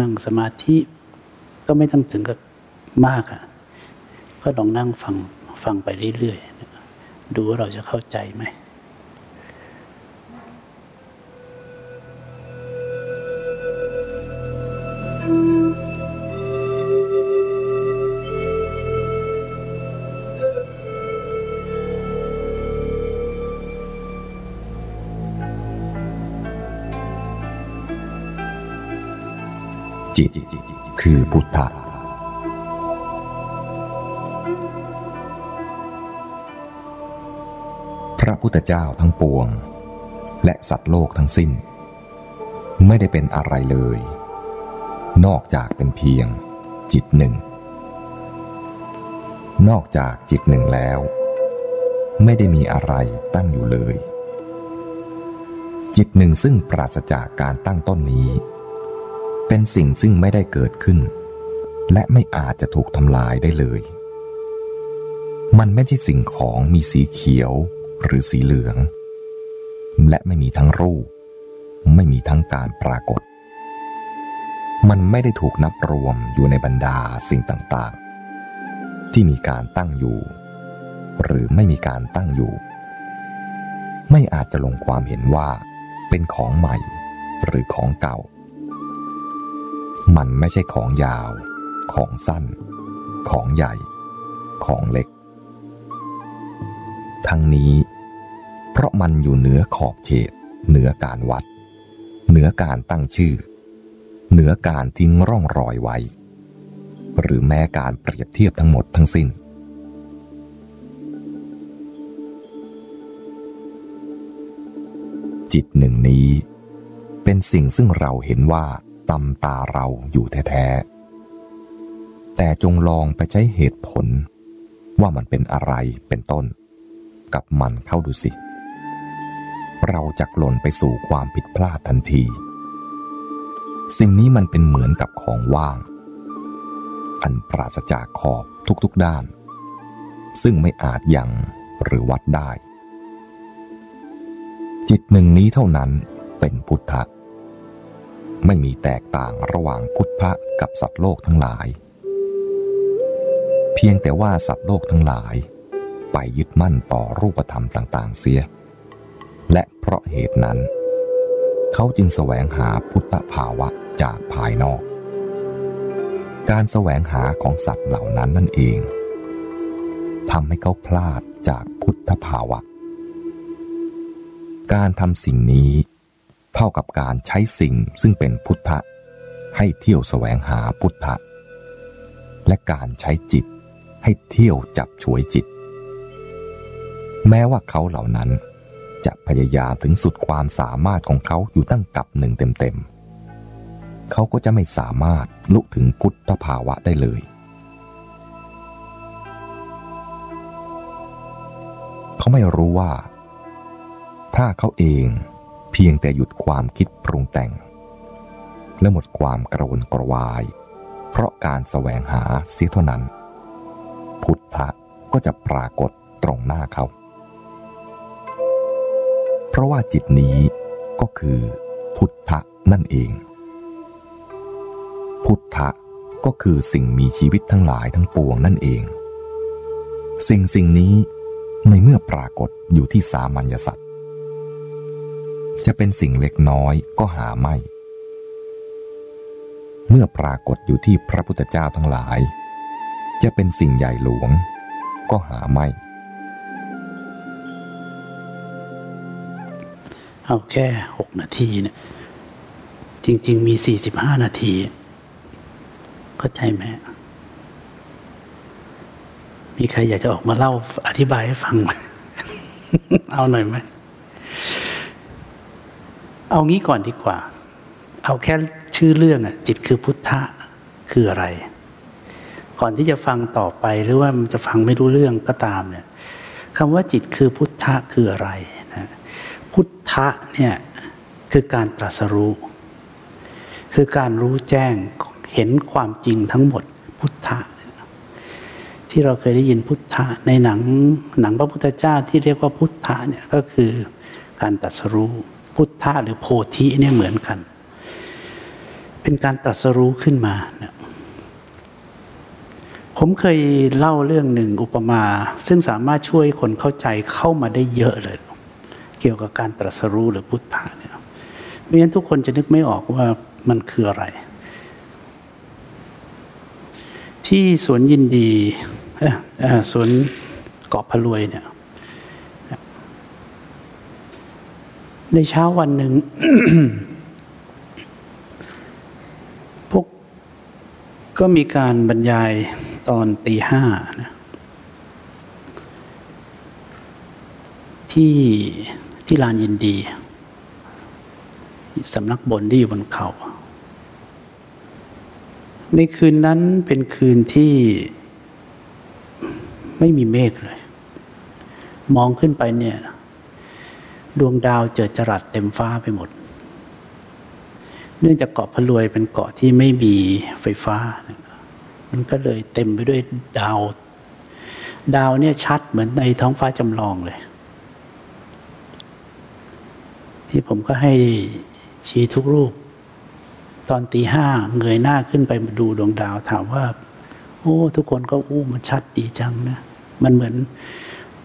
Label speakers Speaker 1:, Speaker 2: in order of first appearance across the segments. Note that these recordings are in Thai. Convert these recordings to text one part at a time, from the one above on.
Speaker 1: นั่งสมาธิ ก็ไม่ต้องถึงกับมากอะ่ะก็ลองนั่งฟังฟังไปเรื่อยๆดูว่าเราจะเข้าใจไหม
Speaker 2: จิต คือพุทธะพระพุทธเจ้าทั้งปวง และสัตว์โลกทั้งสิ้น ไม่ได้เป็นอะไรเลย นอกจากเป็นเพียงจิตหนึ่ง นอกจากจิตหนึ่งแล้ว ไม่ได้มีอะไรตั้งอยู่เลย จิตหนึ่งซึ่งปราศจากการตั้งต้นนี้ เป็นสิ่งซึ่งไม่ได้เกิดขึ้น และไม่อาจจะถูกทำลายได้เลย มันไม่ใช่สิ่งของมีสีเขียวหรือสีเหลือง และไม่มีทั้งรูป ไม่มีทั้งการปรากฏ มันไม่ได้ถูกนับรวมอยู่ในบรรดาสิ่งต่างๆ ที่มีการตั้งอยู่ หรือไม่มีการตั้งอยู่ ไม่อาจจะลงความเห็นว่าเป็นของใหม่หรือของเก่า มันไม่ใช่ของยาว ของสั้น ของใหญ่ ของเล็ก ทั้งนี้ เพราะมันอยู่เหนือขอบเขตเหนือการวัด เหนือการตั้งชื่อ เหนือการทิ้งร่องรอยไว้ หรือแม้การเปรียบเทียบทั้งหมดทั้งสิ้น จิตหนึ่งนี้เป็นสิ่งซึ่งเราเห็นว่า ตำตาเราอยู่แท้ๆ แต่จงลองไปใช้เหตุผลว่ามันเป็นอะไรเป็นต้น กับมันเข้าดูสิ เราจะหล่นไปสู่ความผิดพลาดทันที สิ่งนี้มันเป็นเหมือนกับของว่าง อันปราศจากขอบทุกๆด้าน ซึ่งไม่อาจยังหรือวัดได้ จิตหนึ่งนี้เท่านั้นเป็นพุทธะ ไม่มีแตกต่างระหว่างพุทธะกับสัตว์โลกทั้งหลาย เพียงแต่ว่าสัตว์โลกทั้งหลาย ไปยึดมั่นต่อรูปธรรมต่างๆ เสีย และเพราะเหตุนั้น เขาจึงแสวงหาพุทธภาวะจากภายนอก การแสวงหาของสัตว์เหล่านั้นนั่นเองทำให้เขาพลาดจากพุทธภาวะ การทำสิ่งนี้ เท่ากับการใช้สิ่งซึ่งเป็นพุทธะ ให้เที่ยวแสวงหาพุทธะ และการใช้จิตให้เที่ยวจับฉวยจิต แม้ว่าเขาเหล่านั้นจะพยายามถึงสุดความสามารถของเขาอยู่ตั้งกับหนึ่งเต็มๆ เขาก็จะไม่สามารถลุกถึงพุทธภาวะได้เลย เขาไม่รู้ว่า ถ้าเขาเอง เพียงแต่หยุดความคิดปรุงแต่ง และหมดความกระวนกระวาย เพราะการแสวงหาเสียเท่านั้น พุทธะก็จะปรากฏตรงหน้าเขา เพราะว่าจิตนี้ก็คือพุทธะนั่นเอง พุทธะก็คือสิ่งมีชีวิตทั้งหลายทั้งปวงนั่นเอง สิ่งสิ่งนี้ในเมื่อปรากฏอยู่ที่สามัญญสัตว จะเป็นสิ่งเล็กน้อยก็หาไม่ เมื่อปรากฏอยู่ที่พระพุทธเจ้าทั้งหลาย จะเป็นสิ่งใหญ่หลวง ก็หาไม่
Speaker 1: เอาแค่หกนาทีเนี่ยจริง ๆ มีสี่สิบห้านาที เข้าใจไหมมีใครอยากจะออกมาเล่าอธิบายให้ฟังไหมเอาหน่อยไหม เอางี้ก่อนดีกว่า เอาแค่ชื่อเรื่องอะจิตคือพุทธะคืออะไร ก่อนที่จะฟังต่อไปหรือว่ามันจะฟังไม่รู้เรื่องก็ตามเนี่ยคำว่าจิตคือพุทธะคืออะไรนะพุทธะเนี่ยคือการตรัสรู้ คือการรู้แจ้งเห็นความจริงทั้งหมดพุทธะที่เราเคยได้ยินพุทธะในหนังหนังพระพุทธเจ้าที่เรียกว่าพุทธะเนี่ยก็คือการตรัสรู้ พุทธะหรือโพธิเนี่ยเหมือนกัน เป็นการตรัสรู้ขึ้นมาเนี่ยผมเคยเล่าเรื่องหนึ่งอุปมา ซึ่งสามารถช่วยคนเข้าใจเข้ามาได้เยอะเลย เกี่ยวกับการตรัสรู้หรือพุทธะเนี่ยไม่งั้นทุกคนจะนึกไม่ออกว่ามันคืออะไร ที่สวนยินดีสวนเกาะพะรวยเนี่ย ในเช้าวันหนึ่ง พวกก็มีการบรรยายตอนตีห้านะที่ที่ลานยินดีสำนักบนที่อยู่บนเขา ในคืนนั้นเป็นคืนที่ไม่มีเมฆเลย มองขึ้นไปเนี่ย ดวงดาวเจิดจรัสเต็มฟ้าไปหมด เนื่องจากเกาะพะรวยเป็นเกาะที่ไม่มีไฟฟ้า มันก็เลยเต็มไปด้วยดาว ดาวเนี่ยชัดเหมือนในท้องฟ้าจำลองเลย ที่ผมก็ให้ชี้ทุกรูป ตอนตีห้าเงยหน้าขึ้นไปมาดูดวงดาวถามว่า โอ้ ทุกคนก็อู้มันชัดดีจังนะ มันเหมือน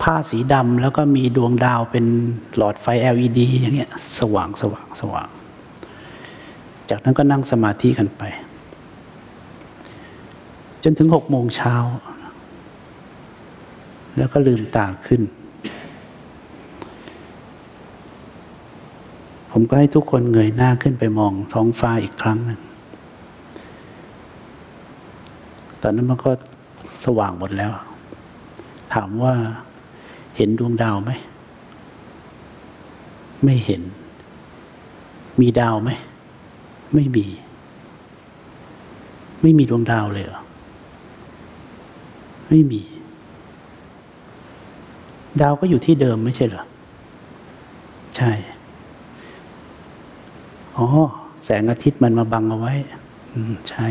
Speaker 1: ผ้าสีดำแล้วก็มีดวงดาวเป็นหลอดไฟ LED อย่างเงี้ย สว่างสว่างสว่าง จากนั้นก็นั่งสมาธิกันไป จนถึงหกโมงเช้า แล้วก็ลืมตาขึ้น ผมก็ให้ทุกคนเงยหน้าขึ้นไปมองท้องฟ้าอีกครั้งหนึ่งตอนนั้นมันก็สว่างหมดแล้ว ถามว่า เห็นดวงดาวไหม ไม่เห็น มีดาวไหม ไม่มี ไม่มีดวงดาวเลยเหรอ ไม่มี ดาวก็อยู่ที่เดิมไม่ใช่เหรอ ใช่ อ๋อ แสงอาทิตย์มันมาบังเอาไว้ อืม ใช่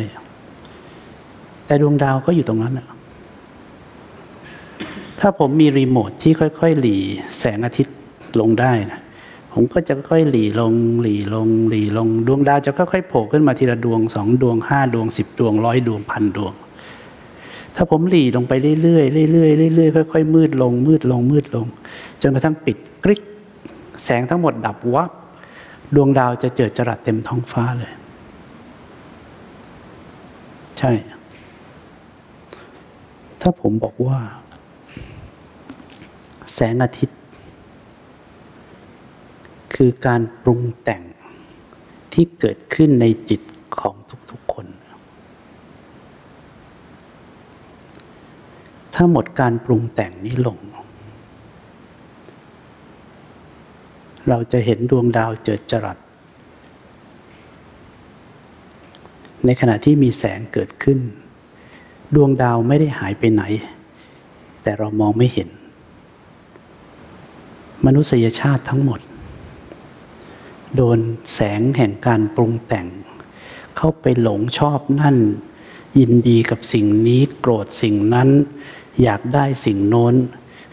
Speaker 1: แต่ดวงดาวก็อยู่ตรงนั้นอะ ถ้าผมมีรีโมทที่ค่อยๆ หลีแสงอาทิตย์ลงได้นะผมก็จะค่อยๆหลีลงหลีลงหลีลงดวงดาวจะค่อยๆโผล่ขึ้นมาทีละดวงสองดวงห้าดวงสิบดวงร้อยดวงพันดวง ถ้าผมหลีลงไปเรื่อยๆเรื่อยๆเรื่อยๆค่อยๆมืดลงมืดลงมืดลง จนกระทั่งปิดกริกแสงทั้งหมดดับวับดวงดาวจะเจิดจรัสเต็มท้องฟ้าเลย ใช่ ถ้าผมบอกว่า แสงอาทิตย์ คือการปรุงแต่งที่เกิดขึ้นในจิตของทุกๆคน ถ้าหมดการปรุงแต่งนี้ลง เราจะเห็นดวงดาวเจิดจรัส ในขณะที่มีแสงเกิดขึ้น ดวงดาวไม่ได้หายไปไหน แต่เรามองไม่เห็น มนุษยชาติทั้งหมด โดนแสงแห่งการปรุงแต่ง เข้าไปหลงชอบนั่น ยินดีกับสิ่งนี้โกรธสิ่งนั้น อยากได้สิ่งโน้น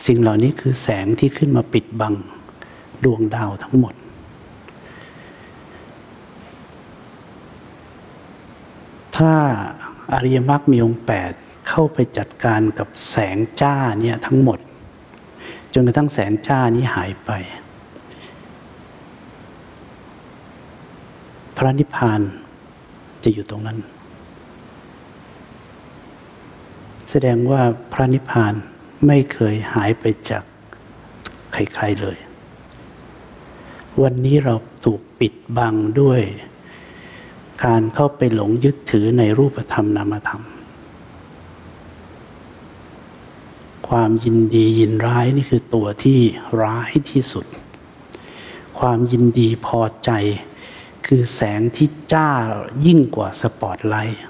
Speaker 1: สิ่งเหล่านี้คือแสงที่ขึ้นมาปิดบัง ดวงดาวทั้งหมด ถ้าอริยมรรคมีองค์แปดเข้าไปจัดการกับแสงจ้าเนี่ยทั้งหมด จนกระทั่งแสงจ้านี้หายไป พระนิพพานจะอยู่ตรงนั้น แสดงว่าพระนิพพานไม่เคยหายไปจากใครๆเลย วันนี้เราถูกปิดบังด้วย การเข้าไปหลงยึดถือในรูปธรรมนามธรรม ความยินดียินร้ายนี่คือตัวที่ร้ายที่สุด ความยินดีพอใจ คือแสงที่จ้ายิ่งกว่าสปอตไลท์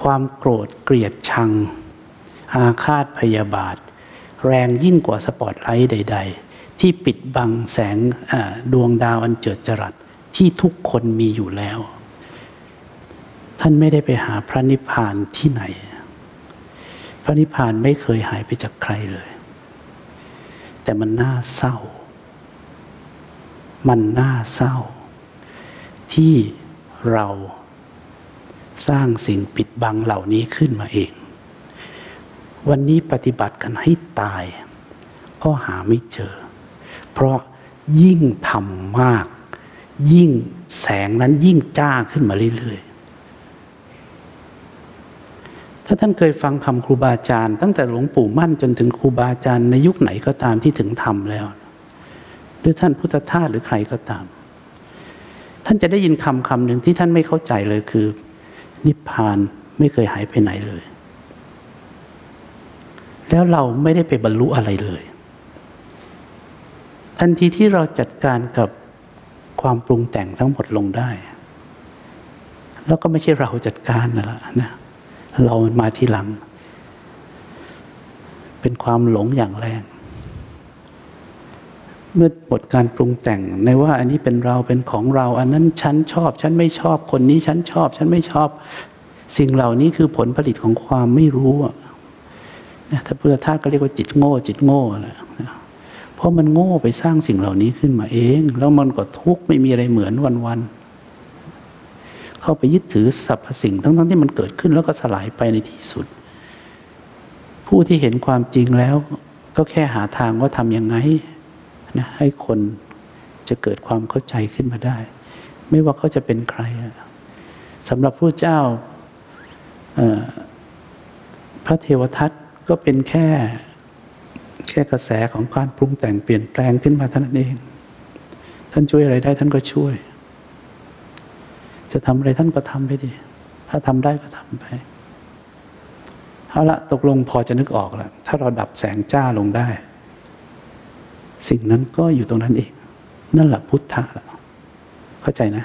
Speaker 1: ความโกรธเกลียดชัง อาฆาตพยาบาท แรงยิ่งกว่าสปอตไลท์ใด ๆ ที่ปิดบังแสงดวงดาวอันเจิดจรัสที่ทุกคนมีอยู่แล้ว ท่านไม่ได้ไปหาพระนิพพานที่ไหน พระนิพพานไม่เคยหายไปจากใครเลย แต่มันน่าเศร้า มันน่าเศร้า ที่เราสร้างสิ่งปิดบังเหล่านี้ขึ้นมาเอง วันนี้ปฏิบัติกันให้ตาย ก็หาไม่เจอ เพราะยิ่งทำมาก ยิ่งแสงนั้นยิ่งจ้าขึ้นมาเรื่อยๆ ถ้าท่านเคยฟังคำครูบาอาจารย์ ตั้งแต่หลวงปู่มั่นจนถึงครูบาอาจารย์ในยุคไหนก็ตามที่ถึงธรรมแล้วหรือท่านพุทธทาสหรือใครก็ตาม ท่านจะได้ยินคำคำหนึ่งที่ท่านไม่เข้าใจเลยคือ นิพพานไม่เคยหายไปไหนเลย แล้วเราไม่ได้ไปบรรลุอะไรเลย ทันทีที่เราจัดการกับความปรุงแต่งทั้งหมดลงได้ แล้วก็ไม่ใช่เราจัดการนั่นแหละนะ เรามาทีหลัง เป็นความหลงอย่างแรง เมื่อหมดการปรุงแต่งในว่าอันนี้เป็นเราเป็นของเรา อันนั้นฉันชอบ ฉันไม่ชอบคนนี้ฉันชอบ ฉันไม่ชอบ สิ่งเหล่านี้คือผลผลิตของความไม่รู้นะถ้าพุทธทาสก็เรียกว่าจิตโง่ จิตโง่แหละนะเพราะมันโง่ไปสร้างสิ่งเหล่านี้ขึ้นมาเอง แล้วมันก็ทุกข์ไม่มีอะไรเหมือนวันๆ เข้าไปยึดถือสรรพสิ่ง ทั้งๆที่มันเกิดขึ้นแล้วก็สลายไปในที่สุด ผู้ที่เห็นความจริงแล้วก็แค่หาทางว่าทำยังไงนะให้คนจะเกิดความเข้าใจขึ้นมาได้ ไม่ว่าเขาจะเป็นใครสำหรับผู้เจ้าพระเทวทัตก็เป็นแค่แค่กระแสของการปรุงแต่งเปลี่ยนแปลงขึ้นมาเท่านั้นเอง ท่านช่วยอะไรได้ท่านก็ช่วย จะทำอะไรท่านก็ทำไปดิถ้าทำได้ก็ทำไปเอาละตกลงพอจะนึกออกแล้วถ้าเราดับแสงจ้าลงได้ สิ่งนั้นก็อยู่ตรงนั้นเอง นั่นแหละพุทธะและเข้าใจนะ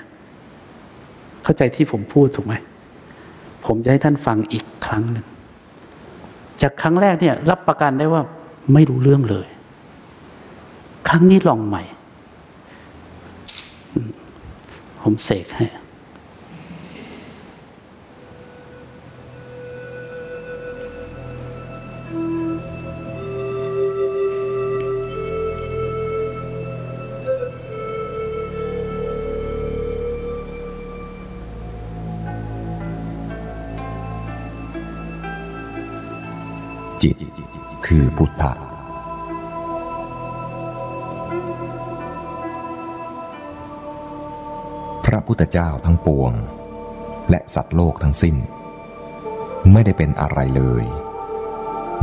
Speaker 1: เข้าใจที่ผมพูดถูกไหมผมจะให้ท่านฟังอีกครั้งหนึ่งจากครั้งแรกเนี่ย รับประกันได้ว่าไม่รู้เรื่องเลย ครั้งนี้ลองใหม่ ผมเสกให้
Speaker 2: คือพุทธะพระพุทธเจ้าทั้งปวง และสัตว์โลกทั้งสิ้น ไม่ได้เป็นอะไรเลย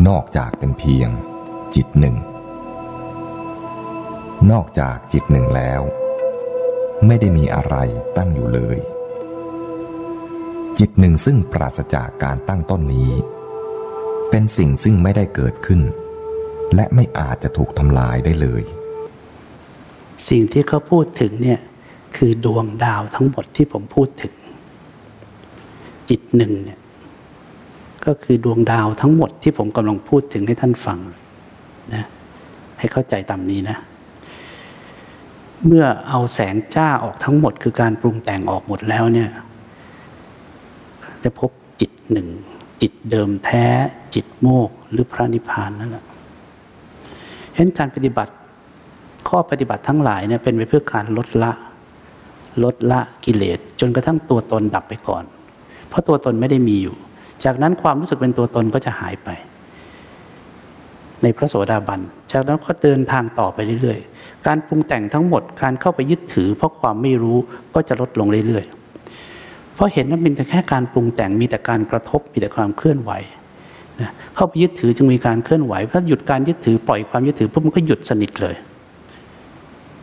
Speaker 2: นอกจากเป็นเพียงจิตหนึ่ง นอกจากจิตหนึ่งแล้ว ไม่ได้มีอะไรตั้งอยู่เลย จิตหนึ่งซึ่งปราศจากการตั้งต้นนี้ เป็นสิ่งซึ่งไม่ได้เกิดขึ้น และไม่อาจจะถูกทำลายได้เลย
Speaker 1: สิ่งที่เขาพูดถึงเนี่ยคือดวงดาวทั้งหมดที่ผมพูดถึง จิตหนึ่งเนี่ยก็คือดวงดาวทั้งหมดที่ผมกำลังพูดถึงให้ท่านฟังนะให้เข้าใจตามนี้นะ เมื่อเอาแสงจ้าออกทั้งหมด คือการปรุงแต่งออกหมดแล้วเนี่ย จะพบจิตหนึ่ง จิตเดิมแท้จิตโมกหรือพระนิพพานนั่นแหละเห็นการปฏิบัติข้อปฏิบัติทั้งหลายเนี่ยเป็นไปเพื่อการลดละ ลดละกิเลสจนกระทั่งตัวตนดับไปก่อน เพราะตัวตนไม่ได้มีอยู่ จากนั้นความรู้สึกเป็นตัวตนก็จะหายไป ในพระโสดาบัน จากนั้นก็เดินทางต่อไปเรื่อยๆ การปรุงแต่งทั้งหมดการเข้าไปยึดถือ เพราะความไม่รู้ก็จะลดลงเรื่อยๆ เพราะเห็นว่าเป็นแค่การปรุงแต่งมีแต่การกระทบมีแต่ความเคลื่อนไหวนะเข้าไปยึดถือจึงมีการเคลื่อนไหวถ้าหยุดการยึดถือปล่อยความยึดถือปุ๊บมันก็หยุดสนิทเลย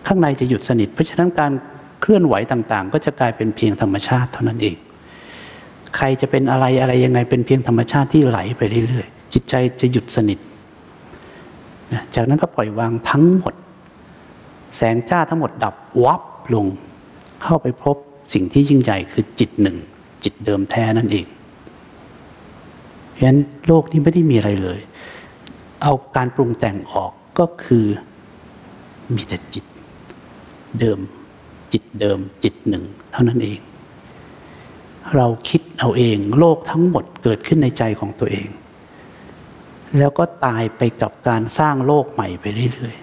Speaker 1: ข้างในจะหยุดสนิท เพราะฉะนั้นการเคลื่อนไหวต่างๆ ก็จะกลายเป็นเพียงธรรมชาติเท่านั้นเอง ใครจะเป็นอะไรอะไรยังไงเป็นเพียงธรรมชาติที่ไหลไปเรื่อยๆจิตใจจะหยุดสนิทนะจากนั้นก็ปล่อยวางทั้งหมด แสงจ้าทั้งหมดดับวับลง เข้าไปพบ สิ่งที่ยิ่งใหญ่คือจิตหนึ่ง จิตเดิมแท้นั่นเอง เพราะฉะนั้นโลกนี้ไม่ได้มีอะไรเลย เอาการปรุงแต่งออกก็คือมีแต่จิตเดิม จิตเดิม จิตหนึ่ง เท่านั้นเอง เราคิดเอาเอง โลกทั้งหมดเกิดขึ้นในใจของตัวเอง แล้วก็ตายไปกับการสร้างโลกใหม่ไปเรื่อย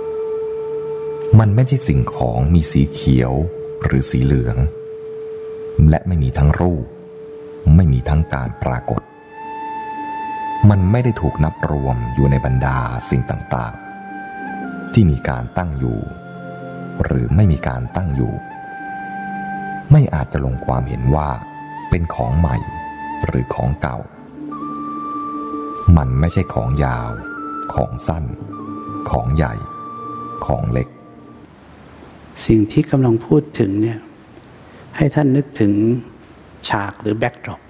Speaker 1: ๆ
Speaker 2: มันไม่ใช่สิ่งของมีสีเขียว หรือสีเหลือง และไม่มีทั้งรูป ไม่มีทั้งการปรากฏ มันไม่ได้ถูกนับรวมอยู่ในบรรดาสิ่งต่างๆ ที่มีการตั้งอยู่ หรือไม่มีการตั้งอยู่ ไม่อาจจะลงความเห็นว่าเป็นของใหม่หรือของเก่า มันไม่ใช่ของยาว ของสั้น ของใหญ่ ของเล็ก
Speaker 1: สิ่งที่กำลังพูดถึงเนี่ยให้ท่านนึกถึงฉากหรือแบ็กดรอป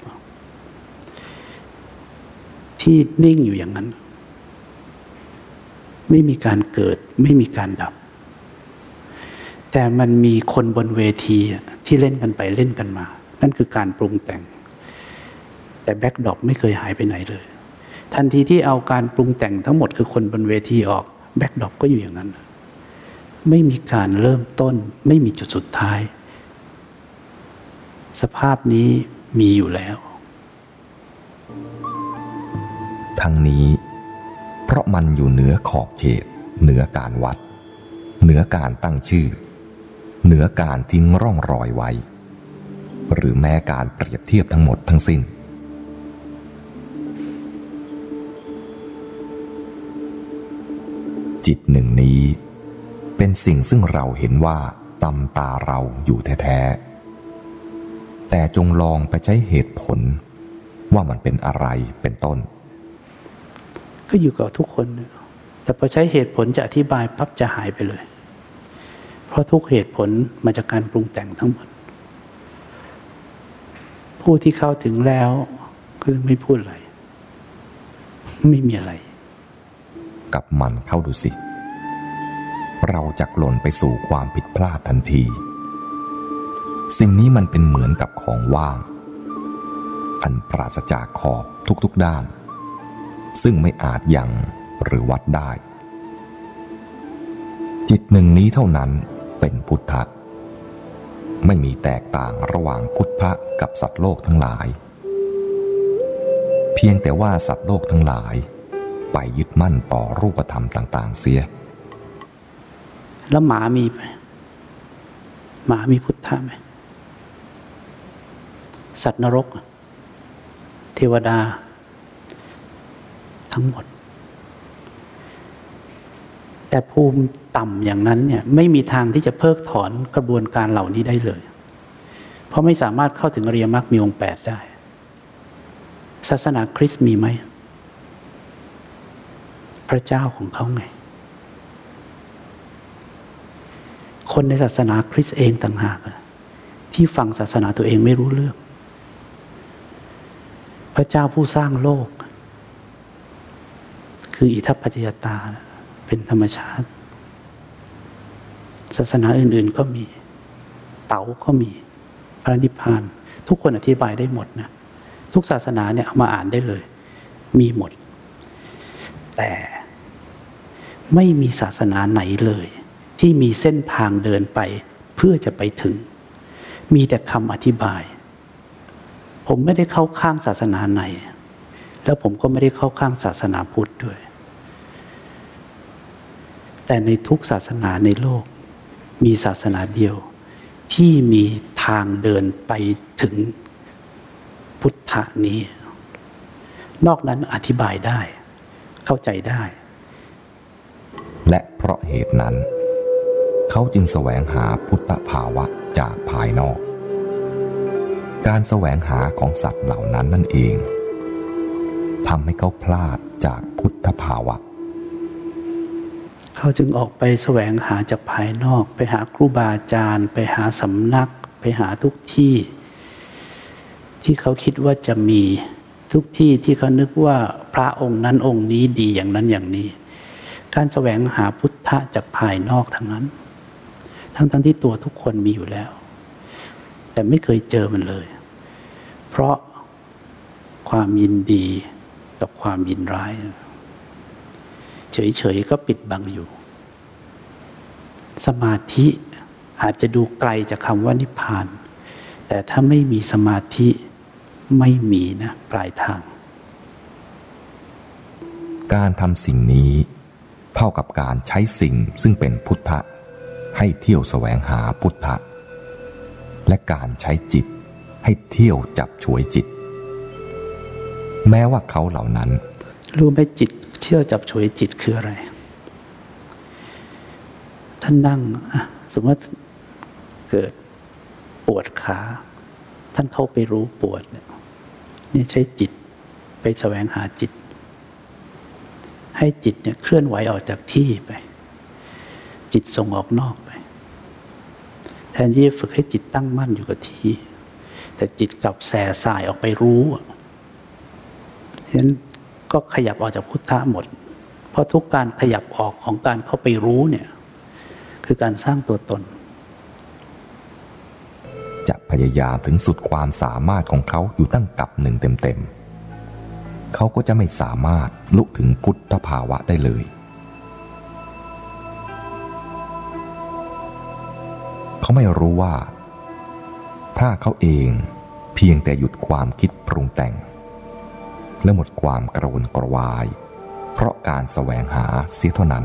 Speaker 1: ที่นิ่งอยู่อย่างนั้น ไม่มีการเกิดไม่มีการดับ แต่มันมีคนบนเวทีที่เล่นกันไปเล่นกันมา นั่นคือการปรุงแต่ง แต่ backdrop ไม่เคยหายไปไหนเลย ทันทีที่เอาการปรุงแต่งทั้งหมดคือคนบนเวทีออก backdrop ก็อยู่อย่างนั้น ไม่มีการเริ่มต้น ไม่มีจุดสุดท้าย สภาพนี้มีอยู่แล้ว
Speaker 2: ทั้งนี้ เพราะมันอยู่เหนือขอบเขตเหนือการวัด เหนือการตั้งชื่อ เหนือการทิ้งร่องรอยไว้ หรือแม้การเปรียบเทียบทั้งหมดทั้งสิ้นจิตหนึ่งนี้ เป็นสิ่งซึ่งเราเห็นว่าตำตาเราอยู่แท้ๆ แต่จงลองไปใช้เหตุผลว่ามันเป็นอะไรเป็นต้น
Speaker 1: ก็อยู่กับทุกคน แต่พอใช้เหตุผลจะอธิบายปั๊บจะหายไปเลย เพราะทุกเหตุผลมาจากการปรุงแต่งทั้งหมด ผู้ที่เข้าถึงแล้วก็ไม่พูดอะไร ไม่มีอะไร
Speaker 2: กับมันเข้าดูสิ เราจะหล่นไปสู่ความผิดพลาดทันที สิ่งนี้มันเป็นเหมือนกับของว่าง อันปราศจากขอบทุกๆด้าน ซึ่งไม่อาจยังหรือวัดได้ จิตหนึ่งนี้เท่านั้นเป็นพุทธะไม่มีแตกต่างระหว่างพุทธะกับสัตว์โลกทั้งหลาย เพียงแต่ว่าสัตว์โลกทั้งหลาย ไปยึดมั่นต่อรูปธรรมต่าง ๆ เสีย
Speaker 1: แล้วหมามีไหมหมามีพุทธะไหมสัตว์นรก เทวดา ทั้งหมด แต่ภูมิต่ำอย่างนั้นเนี่ยไม่มีทางที่จะเพิกถอนกระบวนการเหล่านี้ได้เลย เพราะไม่สามารถเข้าถึงอริยมรรคมีองค์แปดได้ ศาสนาคริสต์มีไหม พระเจ้าของเขาไง คนในศาสนาคริสต์เองต่างหากที่ฟังศาสนาตัวเองไม่รู้เรื่อง พระเจ้าผู้สร้างโลก คืออิทัปปัจจยตาเป็นธรรมชาติ ศาสนาอื่น ๆก็มี เต๋าก็มี พระนิพพาน ทุกคนอธิบายได้หมดนะ ทุกศาสนาเนี่ยเอามาอ่านได้เลย มีหมด แต่ไม่มีศาสนาไหนเลย ที่มีเส้นทางเดินไปเพื่อจะไปถึง มีแต่คำอธิบาย ผมไม่ได้เข้าข้างศาสนาไหน แล้วผมก็ไม่ได้เข้าข้างศาสนาพุทธด้วย แต่ในทุกศาสนาในโลก มีศาสนาเดียว ที่มีทางเดินไปถึงพุทธะนี้ นอกนั้นอธิบายได้ เข้าใจได้
Speaker 2: และเพราะเหตุนั้น เขาจึงแสวงหาพุทธภาวะจากภายนอก การแสวงหาของสัตว์เหล่านั้นนั่นเองทำให้เขาพลาดจากพุทธภาวะ
Speaker 1: เขาจึงออกไปแสวงหาจากภายนอก ไปหาครูบาอาจารย์ ไปหาสำนัก ไปหาทุกที่ ที่เขาคิดว่าจะมีทุกที่ที่เขานึกว่าพระองค์นั้นองค์นี้ดีอย่างนั้นอย่างนี้ การแสวงหาพุทธะจากภายนอกทั้งนั้น ทั้งทั้งที่ตัวทุกคนมีอยู่แล้ว แต่ไม่เคยเจอมันเลย เพราะความยินดีกับความยินร้าย เฉยๆก็ปิดบังอยู่ สมาธิอาจจะดูไกลจากคำว่านิพพาน แต่ถ้าไม่มีสมาธิไม่มีนะปลายทาง
Speaker 2: การทำสิ่งนี้เท่ากับการใช้สิ่งซึ่งเป็นพุทธะ ให้เที่ยวแสวงหาพุทธะ และการใช้จิตให้เที่ยวจับฉวยจิต แม้ว่าเขาเหล่านั้น
Speaker 1: รู้ไหมจิตเชื่อจับฉวยจิตคืออะไร ท่านนั่งสมมติเกิดปวดขา ท่านเข้าไปรู้ปวดเนี่ยใช้จิตไปแสวงหาจิต ให้จิตเนี่ยเคลื่อนไหวออกจากที่ไป จิตส่งออกนอกไป แทนที่จะฝึกให้จิตตั้งมั่นอยู่กับที่ แต่จิตกลับแส่สายออกไปรู้อะฉะนั้นก็ขยับออกจากพุทธะหมด เพราะทุกการขยับออกของการเข้าไปรู้เนี่ยคือการสร้างตัวตน
Speaker 2: จะพยายามถึงสุดความสามารถของเขาอยู่ตั้งกับหนึ่งเต็มๆเขาก็จะไม่สามารถลุกถึงพุทธภาวะได้เลย เขาไม่รู้ว่า ถ้าเขาเองเพียงแต่หยุดความคิดปรุงแต่ง และหมดความกระวนกระวาย เพราะการแสวงหาเสียเท่านั้น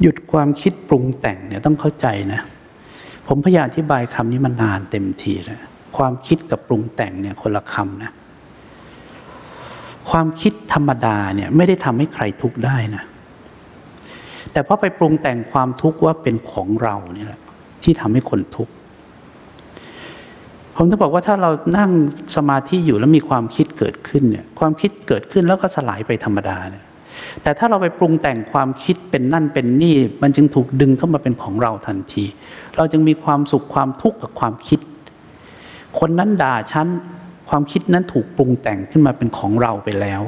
Speaker 1: หยุดความคิดปรุงแต่งเนี่ยต้องเข้าใจนะ ผมพยายามอธิบายคำนี้มานานเต็มทีแล้วความคิดกับปรุงแต่งเนี่ยคนละคำนะความคิดธรรมดาเนี่ยไม่ได้ทำให้ใครทุกข์ได้นะ แต่พอไปปรุงแต่งความทุกข์ว่าเป็นของเราเนี่ยแหละ ที่ทำให้คนทุกข์ผมจะบอกว่าถ้าเรานั่งสมาธิอยู่แล้วมีความคิดเกิดขึ้นเนี่ยความคิดเกิดขึ้นแล้วก็สลายไปธรรมดาเนี่ยแต่ถ้าเราไปปรุงแต่งความคิดเป็นนั่นเป็นนี่ มันจึงถูกดึงเข้ามาเป็นของเราทันที เราจึงมีความสุขความทุกข์กับความคิด คนนั้นด่าฉันความคิดนั้นถูกปรุงแต่งขึ้นมาเป็นของเราไปแล้ว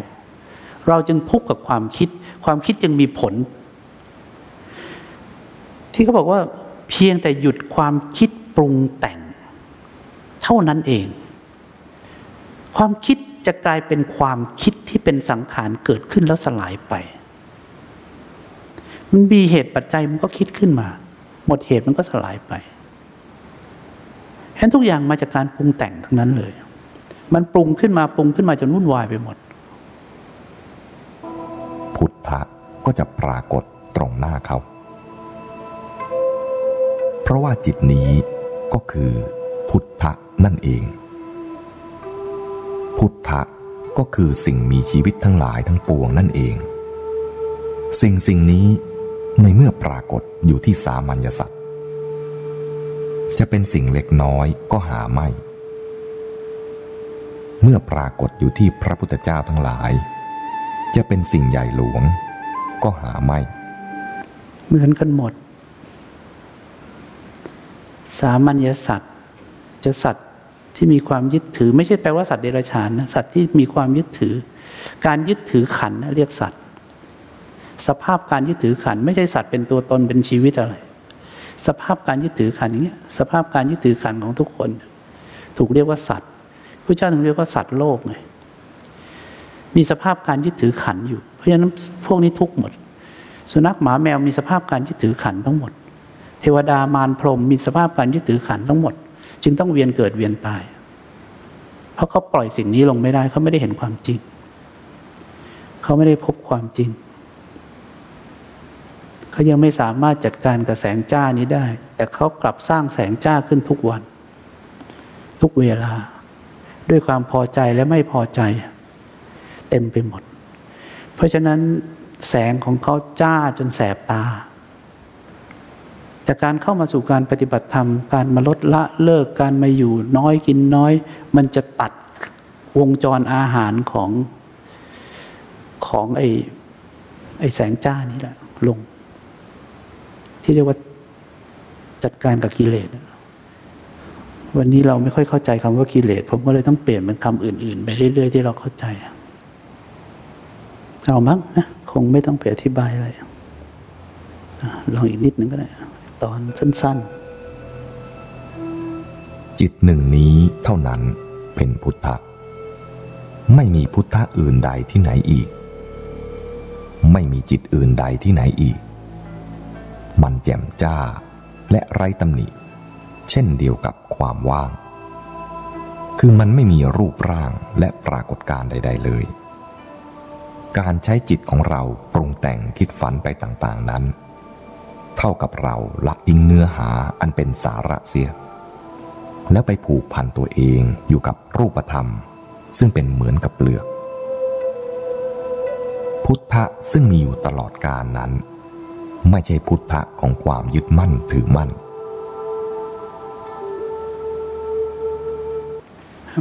Speaker 1: เราจึงทุกข์กับความคิด ความคิดจึงมีผล ที่เขาบอกว่า เพียงแต่หยุดความคิดปรุงแต่ง เท่านั้นเอง ความคิดจะกลายเป็นความคิดที่เป็นสังขารเกิดขึ้นแล้วสลายไป มันมีเหตุปัจจัยมันก็คิดขึ้นมา หมดเหตุมันก็สลายไปเห็นทุกอย่างมาจากการปรุงแต่งทั้งนั้นเลย มันปรุงขึ้นมาปรุงขึ้นมาจนวุ่นวายไปหมด
Speaker 2: พุทธะก็จะปรากฏตรงหน้าเขา เพราะว่าจิตนี้ก็คือพุทธะนั่นเอง พุทธะก็คือสิ่งมีชีวิตทั้งหลายทั้งปวงนั่นเอง สิ่งสิ่งนี้ในเมื่อปรากฏอยู่ที่สามัญญสัตว์จะเป็นสิ่งเล็กน้อยก็หาไม่ เมื่อปรากฏอยู่ที่พระพุทธเจ้าทั้งหลาย จะเป็นสิ่งใหญ่หลวงก็หาไม่
Speaker 1: เหมือนกันหมด สามัญญสัตว์จะสัตว์ที่มีความยึดถือ ไม่ใช่แปลว่าสัตว์เดรัจฉานนะสัตว์ที่มีความยึดถือ การยึดถือขันเรียกสัตว์ สภาพการยึดถือขัน ไม่ใช่สัตว์เป็นตัวตนเป็นชีวิตอะไร สภาพการยึดถือขันอย่างเงี้ยสภาพการยึดถือขันของทุกคน ถูกเรียกว่าสัตว์พระเจ้าถึงเรียกว่าสัตว์โลกไงมีสภาพการยึดถือขันอยู่ เพราะฉะนั้นพวกนี้ทุกหมด สุนัขหมาแมวมีสภาพการยึดถือขันทั้งหมด เทวดามารพรหมมีสภาพการยึดถือขันทั้งหมด จึงต้องเวียนเกิดเวียนตาย เพราะเขาปล่อยสิ่งนี้ลงไม่ได้เขาไม่ได้เห็นความจริง เขาไม่ได้พบความจริง เขายังไม่สามารถจัดการกับแสงจ้านี้ได้ แต่เขากลับสร้างแสงจ้าขึ้นทุกวัน ทุกเวลา ด้วยความพอใจและไม่พอใจ เต็มไปหมด เพราะฉะนั้นแสงของเขาจ้าจนแสบตา แต่การเข้ามาสู่การปฏิบัติธรรม การมาลดละเลิกการมาอยู่น้อยกินน้อย มันจะตัดวงจรอาหารของของไอ้ไอ้แสงจ้านี่แหละลง ที่เรียกว่าจัดการกับกิเลสวันนี้เราไม่ค่อยเข้าใจคำว่ากิเลสผมก็เลยต้องเปลี่ยนเป็นคำอื่น ๆ ไปเรื่อย ๆ ที่เราเข้าใจเอามั้งนะ คงไม่ต้องไปอธิบายอะไรลองอีกนิดนึงก็ได้ ตอนสั้น
Speaker 2: จิตหนึ่งนี้เท่านั้นเป็นพุทธะไม่มีพุทธะอื่นใดที่ไหนอีก ไม่มีจิตอื่นใดที่ไหนอีก มันแจ่มจ้าและไร้ตำหนิ เช่นเดียวกับความว่าง คือมันไม่มีรูปร่างและปรากฏการใด ๆ เลย การใช้จิตของเราปรุงแต่งคิดฝันไปต่างๆนั้น เท่ากับเราละทิ้งเนื้อหาอันเป็นสาระเสีย แล้วไปผูกพันตัวเองอยู่กับรูปธรรม ซึ่งเป็นเหมือนกับเปลือก พุทธะซึ่งมีอยู่ตลอดกาลนั้น ไม่ใช่พุทธะของความยึดมั่นถือมั่น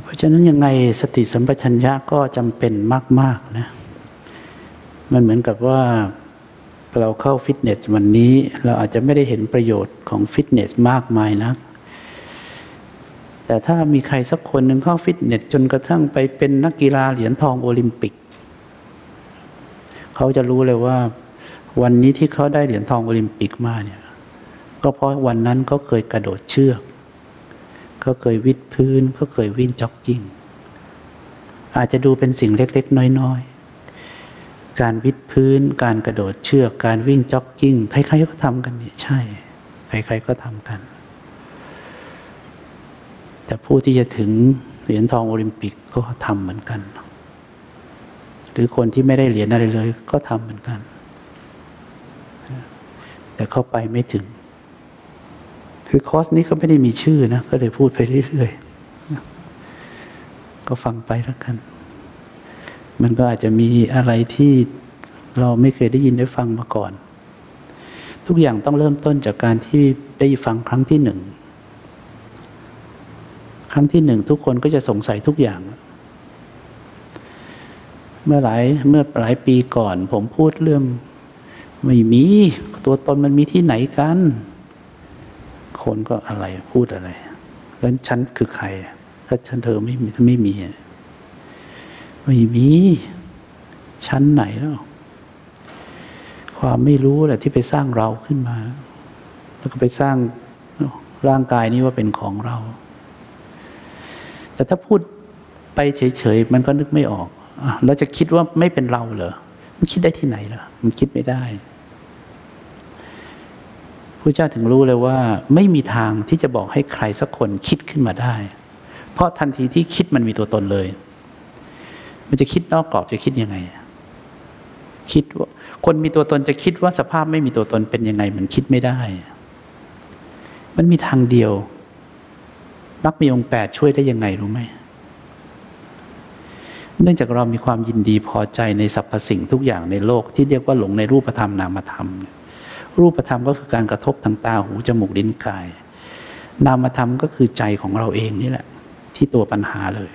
Speaker 1: เพราะฉะนั้นยังไงสติสัมปชัญญะก็จำเป็นมาก ๆ นะ มันเหมือนกับว่า เราเข้าฟิตเนสวันนี้ เราอาจจะไม่ได้เห็นประโยชน์ของฟิตเนสมากมายนัก แต่ถ้ามีใครสักคนหนึ่งเข้าฟิตเนสจนกระทั่งไปเป็นนักกีฬาเหรียญทองโอลิมปิก เขาจะรู้เลยว่า วันนี้ที่เขาได้เหรียญทองโอลิมปิกมาเนี่ย ก็เพราะวันนั้นเขาเคยกระโดดเชือกเขาเคยวิดพื้นเขาเคยวิ่งจ็อกกิ้งอาจจะดูเป็นสิ่งเล็ก ๆ น้อย ๆ การวิดพื้น การกระโดดเชือก การวิ่งจ็อกกิ้ง ใครๆก็ทำกันนี่ใช่ ใครๆก็ทำกัน แต่ผู้ที่จะถึงเหรียญทองโอลิมปิกก็ทำเหมือนกัน หรือคนที่ไม่ได้เหรียญอะไรเลยก็ทำเหมือนกัน แต่เข้าไปไม่ถึง คือคอร์สนี้ก็ไม่ได้มีชื่อนะ ก็เลยพูดไปเรื่อยๆ ก็ฟังไปแล้วกัน มันก็อาจจะมีอะไรที่เราไม่เคยได้ยินได้ฟังมาก่อน ทุกอย่างต้องเริ่มต้นจากการที่ได้ฟังครั้งที่หนึ่ง ครั้งที่หนึ่งทุกคนก็จะสงสัยทุกอย่าง เมื่อหลายเมื่อหลายปีก่อน ผมพูดเรื่องไม่มีตัวตนมันมีที่ไหนกัน คนก็อะไรพูดอะไรแล้วฉันคือใคร ถ้าฉันเธอไม่มีถ้าไม่มี ไม่มีชั้นไหนแล้ว ความไม่รู้แหละที่ไปสร้างเราขึ้นมา แล้วก็ไปสร้างร่างกายนี้ว่าเป็นของเรา แต่ถ้าพูดไปเฉยๆมันก็นึกไม่ออกอเราจะคิดว่าไม่เป็นเราเหรอ มันคิดได้ที่ไหนล่ะมันคิดไม่ได้พระเจ้าถึงรู้เลยว่า ไม่มีทางที่จะบอกให้ใครสักคนคิดขึ้นมาได้ เพราะทันทีที่คิดมันมีตัวตนเลย มันจะคิดนอกกรอบจะคิดยังไง คิดว่าคนมีตัวตนจะคิดว่าสภาพไม่มีตัวตนเป็นยังไง มันคิดไม่ได้ มันมีทางเดียวมักมีองค์แปดช่วยได้ยังไงรู้ไหมเนื่องจากเรามีความยินดีพอใจในสรรพสิ่งทุกอย่างในโลกที่เรียกว่าหลงในรูปธรรมนามธรรม รูปธรรมก็คือการกระทบทางตาหูจมูกลิ้นกาย นามธรรมก็คือใจของเราเองนี่แหละ ที่ตัวปัญหาเลย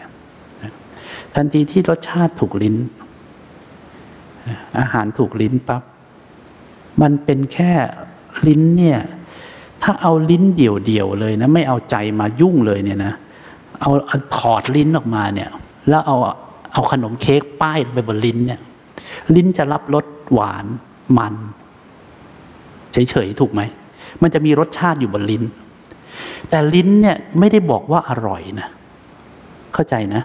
Speaker 1: ทันทีที่รสชาติถูกลิ้น อาหารถูกลิ้นปับ๊บมันเป็นแค่ลิ้นเนี่ยถ้าเอาลิ้นเดี่ยวๆเลยนะไม่เอาใจมายุ่งเลยเนี่ยนะเอาถอดลิ้นออกมาเนี่ย แล้วเอาเอาขนมเค้กป้ายไปบนลิ้นเนี่ย ลิ้นจะรับรสหวานมัน เฉยๆถูกไหมมันจะมีรสชาติอยู่บนลิ้น แต่ลิ้นเนี่ยไม่ได้บอกว่าอร่อยนะ เข้าใจนะ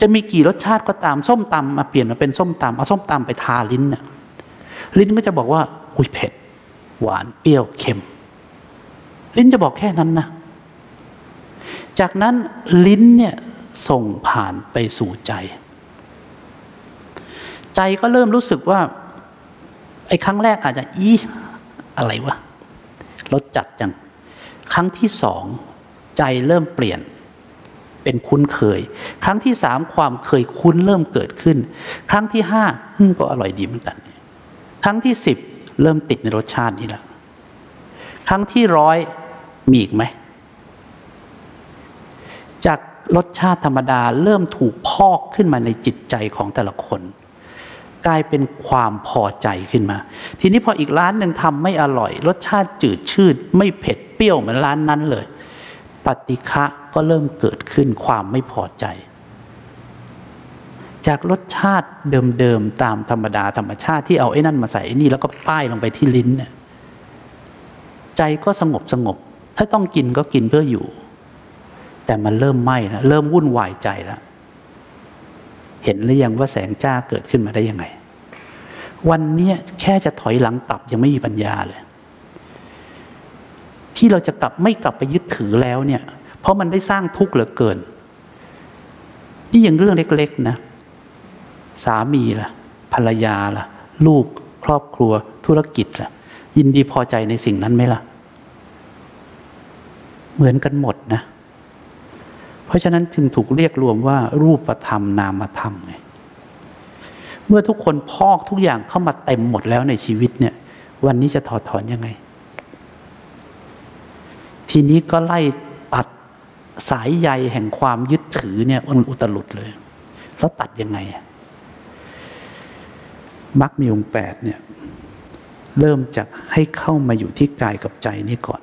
Speaker 1: จะมีกี่รสชาติก็ตามส้มตำมาเปลี่ยนมาเป็นส้มตำเอาส้มตำไปทาลิ้นน่ะลิ้นก็จะบอกว่าอุ้ยเผ็ด หวานเปรี้ยวเค็ม ลิ้นจะบอกแค่นั้นนะ จากนั้นลิ้นเนี่ยส่งผ่านไปสู่ใจ ใจก็เริ่มรู้สึกว่าไอ้ครั้งแรกอาจจะอีอะไรวะรสจัดจัง ครั้งที่สองใจเริ่มเปลี่ยน เป็นคุ้นเคย ครั้งที่สามความเคยคุ้นเริ่มเกิดขึ้น ครั้งที่ห้าก็อร่อยดีเหมือนกัน ครั้งที่สิบเริ่มติดในรสชาตินี้แล้วครั้งที่ร้อยมีอีกไหม จากรสชาติธรรมดาเริ่มถูกพอกขึ้นมาในจิตใจของแต่ละคน กลายเป็นความพอใจขึ้นมา ทีนี้พออีกร้านหนึ่งทำไม่อร่อย รสชาติจืดชืด ไม่เผ็ดเปรี้ยวเหมือนร้านนั้นเลย ปฏิฆะ ก็เริ่มเกิดขึ้นความไม่พอใจ จากรสชาติเดิมๆตามธรรมดาธรรมชาติที่เอาไอ้นั่นมาใส่ไอ้นี่แล้วก็ป้ายลงไปที่ลิ้นเนี่ยใจก็สงบสงบ ถ้าต้องกินก็กินเพื่ออยู่ แต่มันเริ่มไหม้แล้วเริ่มวุ่นวายใจแล้วเห็นหรือยังว่าแสงจ้าเกิดขึ้นมาได้ยังไง วันนี้แค่จะถอยหลังกลับยังไม่มีปัญญาเลย ที่เราจะกลับไม่กลับไปยึดถือแล้วเนี่ย เพราะมันได้สร้างทุกข์เหลือเกิน นี่ยังเรื่องเล็กๆนะสามีล่ะ ภรรยาล่ะ ลูกครอบครัว ธุรกิจล่ะ ยินดีพอใจในสิ่งนั้นไหมล่ะ เหมือนกันหมดนะ เพราะฉะนั้นจึงถูกเรียกรวมว่า รูปธรรมนามธรรมไงเมื่อทุกคนพอกทุกอย่างเข้ามาเต็มหมดแล้วในชีวิตเนี่ย วันนี้จะถอดถอนยังไง ทีนี้ก็ไล่ สายใยแห่งความยึดถือเนี่ยมันอุตลุดเลย แล้วตัดยังไงมักมีองแปดเนี่ยเริ่มจากให้เข้ามาอยู่ที่กายกับใจนี่ก่อน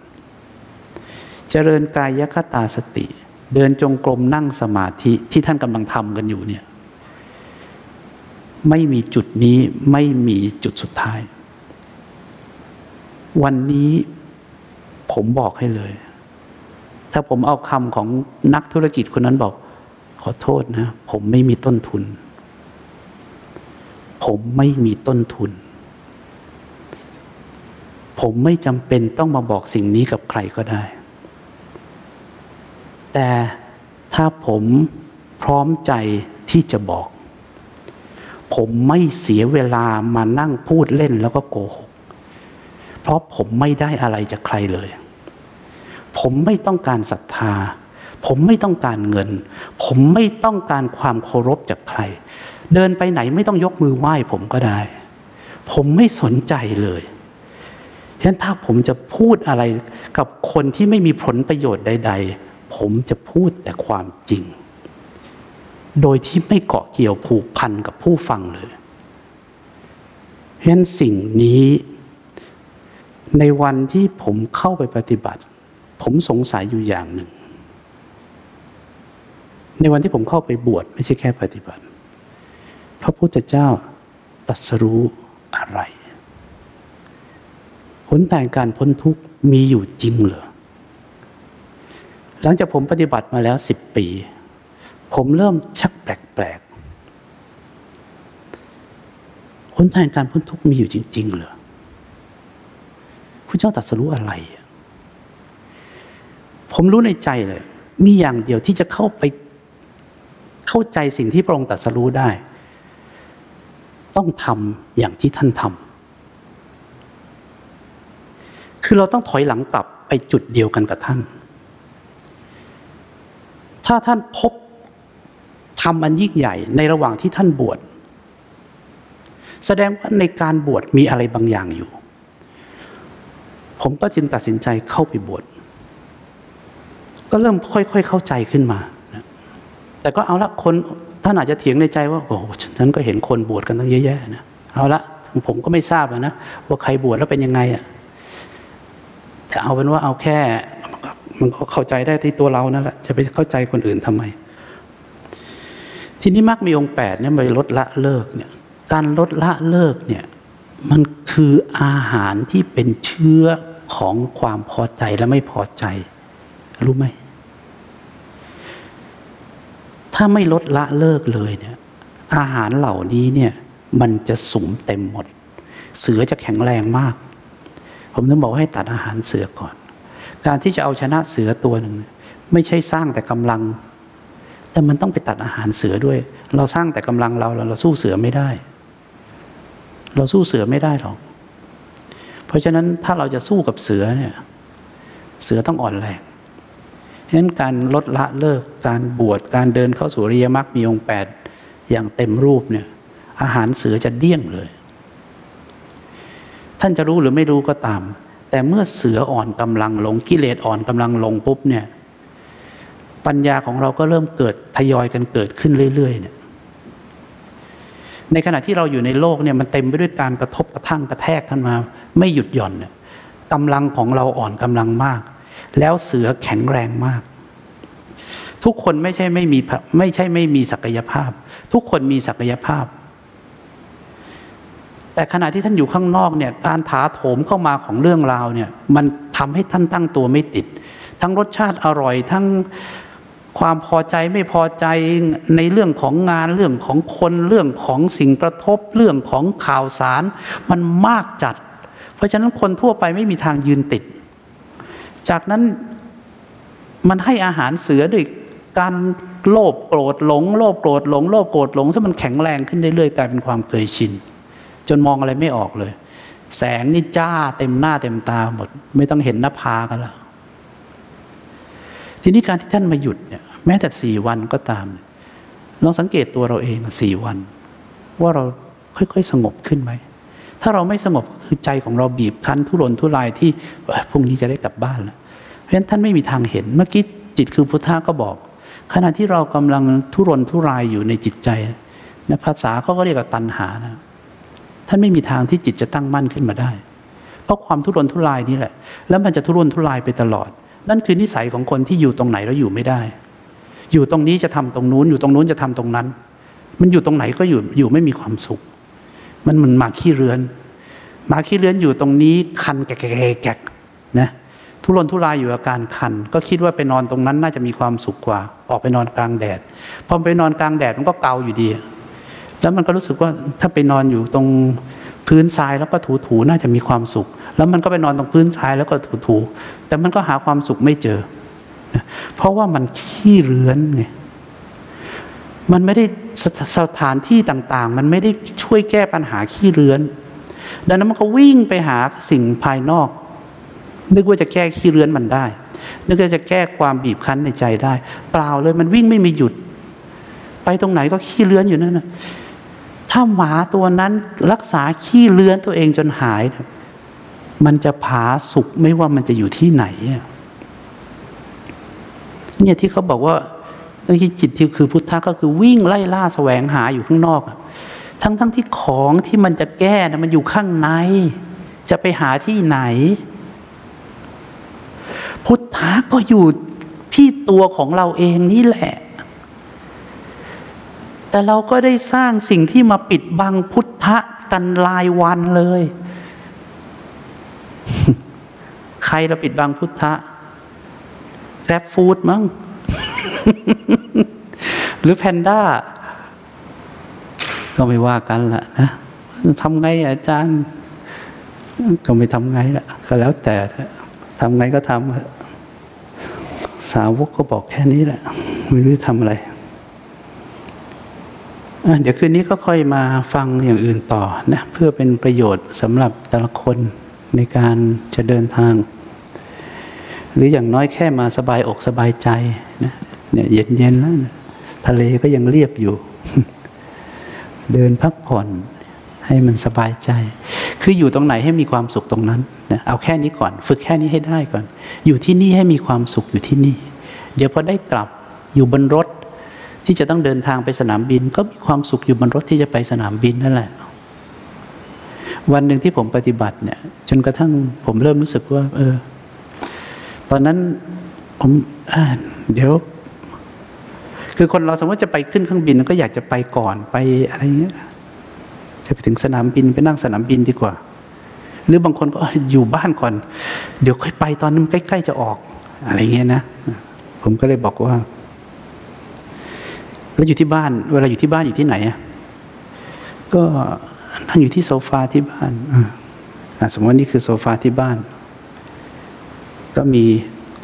Speaker 1: เจริญกายคตาสติ เดินจงกรมนั่งสมาธิที่ท่านกำลังทำกันอยู่เนี่ยไม่มีจุดนี้ไม่มีจุดสุดท้าย วันนี้ผมบอกให้เลย ถ้าผมเอาคำของนักธุรกิจคนนั้นบอก ขอโทษนะ ผมไม่มีต้นทุน ผมไม่มีต้นทุน ผมไม่จำเป็นต้องมาบอกสิ่งนี้กับใครก็ได้ แต่ถ้าผมพร้อมใจที่จะบอก ผมไม่เสียเวลามานั่งพูดเล่นแล้วก็โกหก เพราะผมไม่ได้อะไรจากใครเลย ผมไม่ต้องการศรัทธา ผมไม่ต้องการเงิน ผมไม่ต้องการความเคารพจากใคร เดินไปไหนไม่ต้องยกมือไหว้ผมก็ได้ ผมไม่สนใจเลยฉะนั้นถ้าผมจะพูดอะไรกับคนที่ไม่มีผลประโยชน์ใด ๆ ผมจะพูดแต่ความจริง โดยที่ไม่เกาะเกี่ยวผูกพันกับผู้ฟังเลยเพราะฉะนั้นสิ่งนี้ ในวันที่ผมเข้าไปปฏิบัติ ผมสงสัยอยู่อย่างหนึ่ง ในวันที่ผมเข้าไปบวชไม่ใช่แค่ปฏิบัติ พระพุทธเจ้าตรัสรู้อะไรหนทางการพ้นทุกข์มีอยู่จริงเหรอ หลังจากผมปฏิบัติมาแล้วสิบปี ผมเริ่มชักแปลกๆหนทางการพ้นทุกข์มีอยู่จริง ๆ เหรอ พระเจ้าตรัสรู้อะไร ผมรู้ในใจเลย มีอย่างเดียวที่จะเข้าไปเข้าใจสิ่งที่พระองค์ตรัสรู้ได้ ต้องทำอย่างที่ท่านทำคือเราต้องถอยหลังกลับไปจุดเดียวกันกับท่าน ถ้าท่านพบทำอันยิ่งใหญ่ในระหว่างที่ท่านบวชแสดงว่าในการบวชมีอะไรบางอย่างอยู่ ผมก็จึงตัดสินใจเข้าไปบวช ก็เริ่มค่อย ๆ เข้าใจขึ้นมา แต่ก็เอาละคนท่านอาจจะเถียงในใจว่าโอ้ฉันก็เห็นคนบวชกันตั้งเยอะแยะนะเอาละผมก็ไม่ทราบนะว่าใครบวชแล้วเป็นยังไงอะแต่เอาเป็นว่าเอาแค่มันก็เข้าใจได้ที่ตัวเรานั่นแหละจะไปเข้าใจคนอื่นทำไม ทีนี้มักมีองค์แปดเนี่ยไปลดละเลิกเนี่ยการลดละเลิกเนี่ยมันคืออาหารที่เป็นเชื้อของความพอใจและไม่พอใจ รู้ไหม ถ้าไม่ลดละเลิกเลยเนี่ย อาหารเหล่านี้เนี่ย มันจะสุมเต็มหมด เสือจะแข็งแรงมาก ผมต้องบอกให้ตัดอาหารเสือก่อน การที่จะเอาชนะเสือตัวหนึ่ง ไม่ใช่สร้างแต่กำลัง แต่มันต้องไปตัดอาหารเสือด้วย เราสร้างแต่กำลังเราเราสู้เสือไม่ได้ เราสู้เสือไม่ได้หรอก เพราะฉะนั้นถ้าเราจะสู้กับเสือเนี่ย เสือต้องอ่อนแรง ฉะนั้นการลดละเลิกการบวชการเดินเข้าสู่ริยมรรคมีองค์แปดอย่างเต็มรูปเนี่ยอาหารเสือจะเดี้ยงเลย ท่านจะรู้หรือไม่รู้ก็ตาม แต่เมื่อเสืออ่อนกำลังลงกิเลสอ่อนกำลังลงปุ๊บเนี่ยปัญญาของเราก็เริ่มเกิดทยอยกันเกิดขึ้นเรื่อยๆเนี่ยในขณะที่เราอยู่ในโลกเนี่ยมันเต็มไปด้วยการกระทบกระทั่งกระแทกกันมา ไม่หยุดหย่อนเนี่ยกำลังของเราอ่อนกำลังมาก แล้วเสือแข็งแรงมาก ทุกคนไม่ใช่ไม่มีไม่ใช่ไม่มีศักยภาพ ทุกคนมีศักยภาพ แต่ขณะที่ท่านอยู่ข้างนอกเนี่ยการถาโถมเข้ามาของเรื่องราวเนี่ยมันทำให้ท่านตั้งตัวไม่ติด ทั้งรสชาติอร่อยทั้งความพอใจไม่พอใจในเรื่องของงานเรื่องของคนเรื่องของสิ่งกระทบเรื่องของข่าวสาร มันมากจัด เพราะฉะนั้นคนทั่วไปไม่มีทางยืนติด จากนั้นมันให้อาหารเสือด้วยการโลภโกรธหลง โลภโกรธหลง โลภโกรธหลงซะมันแข็งแรงขึ้นเรื่อยๆกลายเป็นความเคยชิน จนมองอะไรไม่ออกเลย แสงนี่จ้าเต็มหน้าเต็มตาหมด ไม่ต้องเห็นหน้าผากันแล้วทีนี้การที่ท่านมาหยุดเนี่ยแม้แต่สี่วันก็ตาม ลองสังเกตตัวเราเองสี่วัน ว่าเราค่อยๆสงบขึ้นไหมถ้าเราไม่สงบคือใจของเราบีบคั้นทุรนทุรายที่พรุ่งนี้จะได้กลับบ้านแล้ว ราะฉะนั้นท่านไม่มีทางเห็น เมื่อกี้จิตคือพุทธะก็บอก ขณะที่เรากำลังทุรนทุรายอยู่ในจิตใจในภาษาเขาก็เรียกว่าตัณหานะท่านไม่มีทางที่จิตจะตั้งมั่นขึ้นมาได้ เพราะความทุรนทุรายนี่แหละ แล้วมันจะทุรนทุรายไปตลอด นั่นคือนิสัยของคนที่อยู่ตรงไหนแล้วอยู่ไม่ได้ อยู่ตรงนี้จะทำตรงนู้น อยู่ตรงนู้นจะทำตรงนั้น มันอยู่ตรงไหนก็อยู่อยู่ไม่มีความสุข มันเหมือนหมาขี้เรือนหมาขี้เรือนอยู่ตรงนี้คันแกกแกกนะ ทุรนทุรายอยู่อาการคัน ก็คิดว่าไปนอนตรงนั้นน่าจะมีความสุขกว่า ออกไปนอนกลางแดดพอไปนอนกลางแดดมันก็เกาอยู่ดี แล้วมันก็รู้สึกว่าถ้าไปนอนอยู่ตรงพื้นทรายแล้วก็ถูถูน่าจะมีความสุข แล้วมันก็ไปนอนตรงพื้นทรายแล้วก็ถูถูแต่มันก็หาความสุขไม่เจอ เพราะว่ามันขี้เรือนไงมันไม่ได้สสถานที่ต่างๆ มันไม่ได้ช่วยแก้ปัญหาขี้เรือน ดังนั้นมันก็วิ่งไปหาสิ่งภายนอก นึกว่าจะแก้ขี้เรือนมันได้ นึกว่าจะแก้ความบีบคั้นในใจได้ เปล่าเลยมันวิ่งไม่มีหยุด ไปตรงไหนก็ขี้เรือนอยู่นั่นนะถ้าหมาตัวนั้นรักษาขี้เลื้อนตัวเองจนหาย มันจะผาสุกไม่ว่ามันจะอยู่ที่ไหน เนี่ยที่เขาบอกว่าที่จิตที่คือพุทธะก็คือวิ่งไล่ล่าแสวงหาอยู่ข้างนอก ทั้งทั้งที่ของที่มันจะแก้นะมันอยู่ข้างใน จะไปหาที่ไหน พุทธะก็อยู่ที่ตัวของเราเองนี่แหละ แต่เราก็ได้สร้างสิ่งที่มาปิดบังพุทธะกันลายวันเลย ใครเราปิดบังพุทธะแกร็บฟู้ดมั้ง หรือแพนด้า ก็ไม่ว่ากันละนะทำไงอาจารย์ ก็ไม่ทำไงละก็แล้วแต่ ทำไงก็ทำสาวกก็บอกแค่นี้แหละ ไม่รู้ทำอะไร เดี๋ยวคืนนี้ก็ค่อยมาฟังอย่างอื่นต่อนะเพื่อเป็นประโยชน์สำหรับแต่ละคนในการจะเดินทาง หรืออย่างน้อยแค่มาสบายอกสบายใจนะเนี่ยเย็นเย็นแล้วนะทะเลก็ยังเรียบอยู่ เดินพักผ่อนให้มันสบายใจ คืออยู่ตรงไหนให้มีความสุขตรงนั้นนะเอาแค่นี้ก่อน ฝึกแค่นี้ให้ได้ก่อน อยู่ที่นี่ให้มีความสุขอยู่ที่นี่ เดี๋ยวพอได้กลับอยู่บนรถ ที่จะต้องเดินทางไปสนามบิน ก็มีความสุขอยู่บนรถที่จะไปสนามบินนั่นแหละ วันหนึ่งที่ผมปฏิบัติเนี่ย จนกระทั่งผมเริ่มรู้สึกว่า เออ ตอนนั้นผมเดี๋ยวคือคนเราสมมติจะไปขึ้นเครื่องบินก็อยากจะไปก่อนไปอะไรเงี้ย จะไปถึงสนามบินไปนั่งสนามบินดีกว่า หรือบางคนก็อยู่บ้านก่อน เดี๋ยวค่อยไปตอนนั้นใกล้ ๆ จะออก อะไรเงี้ยนะ ผมก็เลยบอกว่า แล้วอยู่ที่บ้าน เวลาอยู่ที่บ้านอยู่ที่ไหนอะก็นั่งอยู่ที่โซฟาที่บ้านสมมตินี่คือโซฟาที่บ้าน ก็มี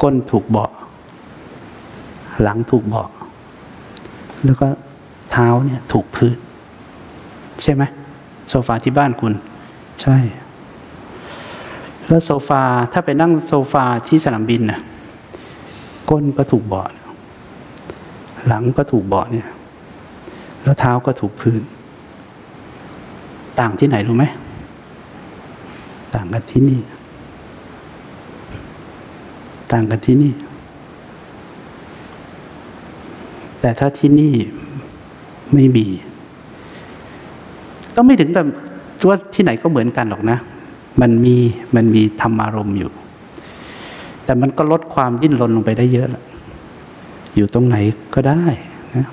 Speaker 1: ก้นถูกเบาะหลังถูกเบาะแล้วก็เท้าเนี่ยถูกพื้น ใช่ไหม โซฟาที่บ้านคุณ ใช่ แล้วโซฟาถ้าไปนั่งโซฟาที่สนามบินน่ะก้นก็ถูกเบาะหลังก็ถูกเบาะเนี่ย แล้วเท้าก็ถูกพื้น ต่างที่ไหนรู้ไหม ต่างกันที่นี่ ต่างกันที่นี่ แต่ถ้าที่นี่ไม่มี ก็ไม่ถึงแต่ว่าที่ไหนก็เหมือนกันหรอกนะ มันมีมันมีธรรมารมณ์อยู่ แต่มันก็ลดความดิ้นรนลงไปได้เยอะล้วอยู่ตรงไหนก็ได้นะ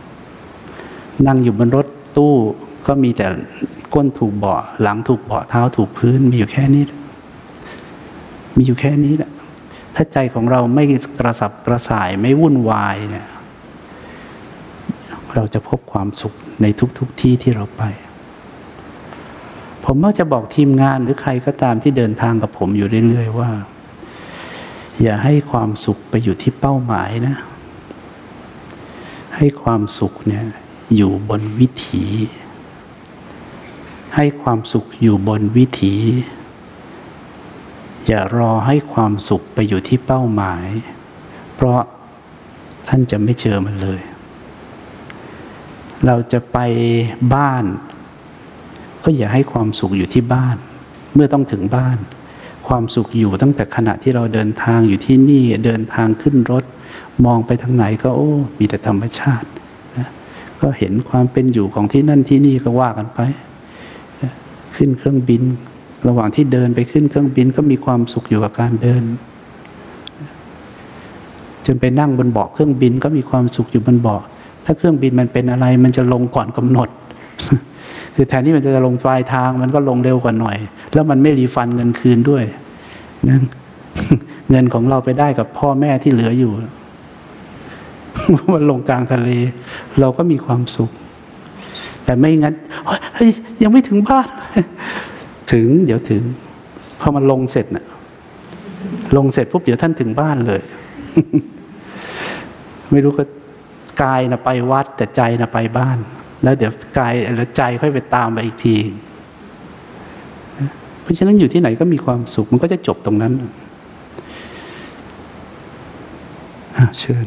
Speaker 1: นั่งอยู่บนรถตู้ก็มีแต่ก้นถูกเบาะหลังถูกเบาะเท้าถูกพื้นมีอยู่แค่นี้ มีอยู่แค่นี้แหละถ้าใจของเราไม่กระสับกระส่ายไม่วุ่นวายเนี่ยเราจะพบความสุขในทุกๆทที่ที่เราไป ผมมักจะบอกทีมงานหรือใครก็ตามที่เดินทางกับผมอยู่เรื่อยๆว่า อย่าให้ความสุขไปอยู่ที่เป้าหมายนะ ให้ความสุขเนี่ยอยู่บนวิถี ให้ความสุขอยู่บนวิถี อย่ารอให้ความสุขไปอยู่ที่เป้าหมาย เพราะท่านจะไม่เจอมันเลย เราจะไปบ้าน ก็อย่าให้ความสุขอยู่ที่บ้าน เมื่อต้องถึงบ้าน ความสุขอยู่ตั้งแต่ขณะที่เราเดินทางอยู่ที่นี่เดินทางขึ้นรถ มองไปทางไหนก็โอ้ มีแต่ธรรมชาตินะก็เห็นความเป็นอยู่ของที่นั่นที่นี่ก็ว่ากันไปนะขึ้นเครื่องบิน ระหว่างที่เดินไปขึ้นเครื่องบินก็มีความสุขอยู่กับการเดินจนไปนั่งบนเบาะเครื่องบินก็มีความสุขอยู่บนเบาะถ้าเครื่องบินมันเป็นอะไรมันจะลงก่อนกำหนด คือแทนที่มันจะลงปลายทางมันก็ลงเร็วกว่าหน่อย แล้วมันไม่รีฟันเงินคืนด้วยนั่นเงินของเราไปได้กับพ่อแม่ที่เหลืออยู่มันลงกลางทะเล เราก็มีความสุข แต่ไม่งั้นเฮ้ยยังไม่ถึงบ้าน ถึงเดี๋ยวถึงพอมันลงเสร็จน่ะลงเสร็จปุ๊บเดี๋ยวท่านถึงบ้านเลย ไม่รู้ก็กายนะไปวัดแต่ใจนะไปบ้าน แล้วเดี๋ยวกายแล้วใจค่อยไปตามไปอีกที เพราะฉะนั้นอยู่ที่ไหนก็มีความสุข มันก็จะจบตรงนั้นอะเชิญ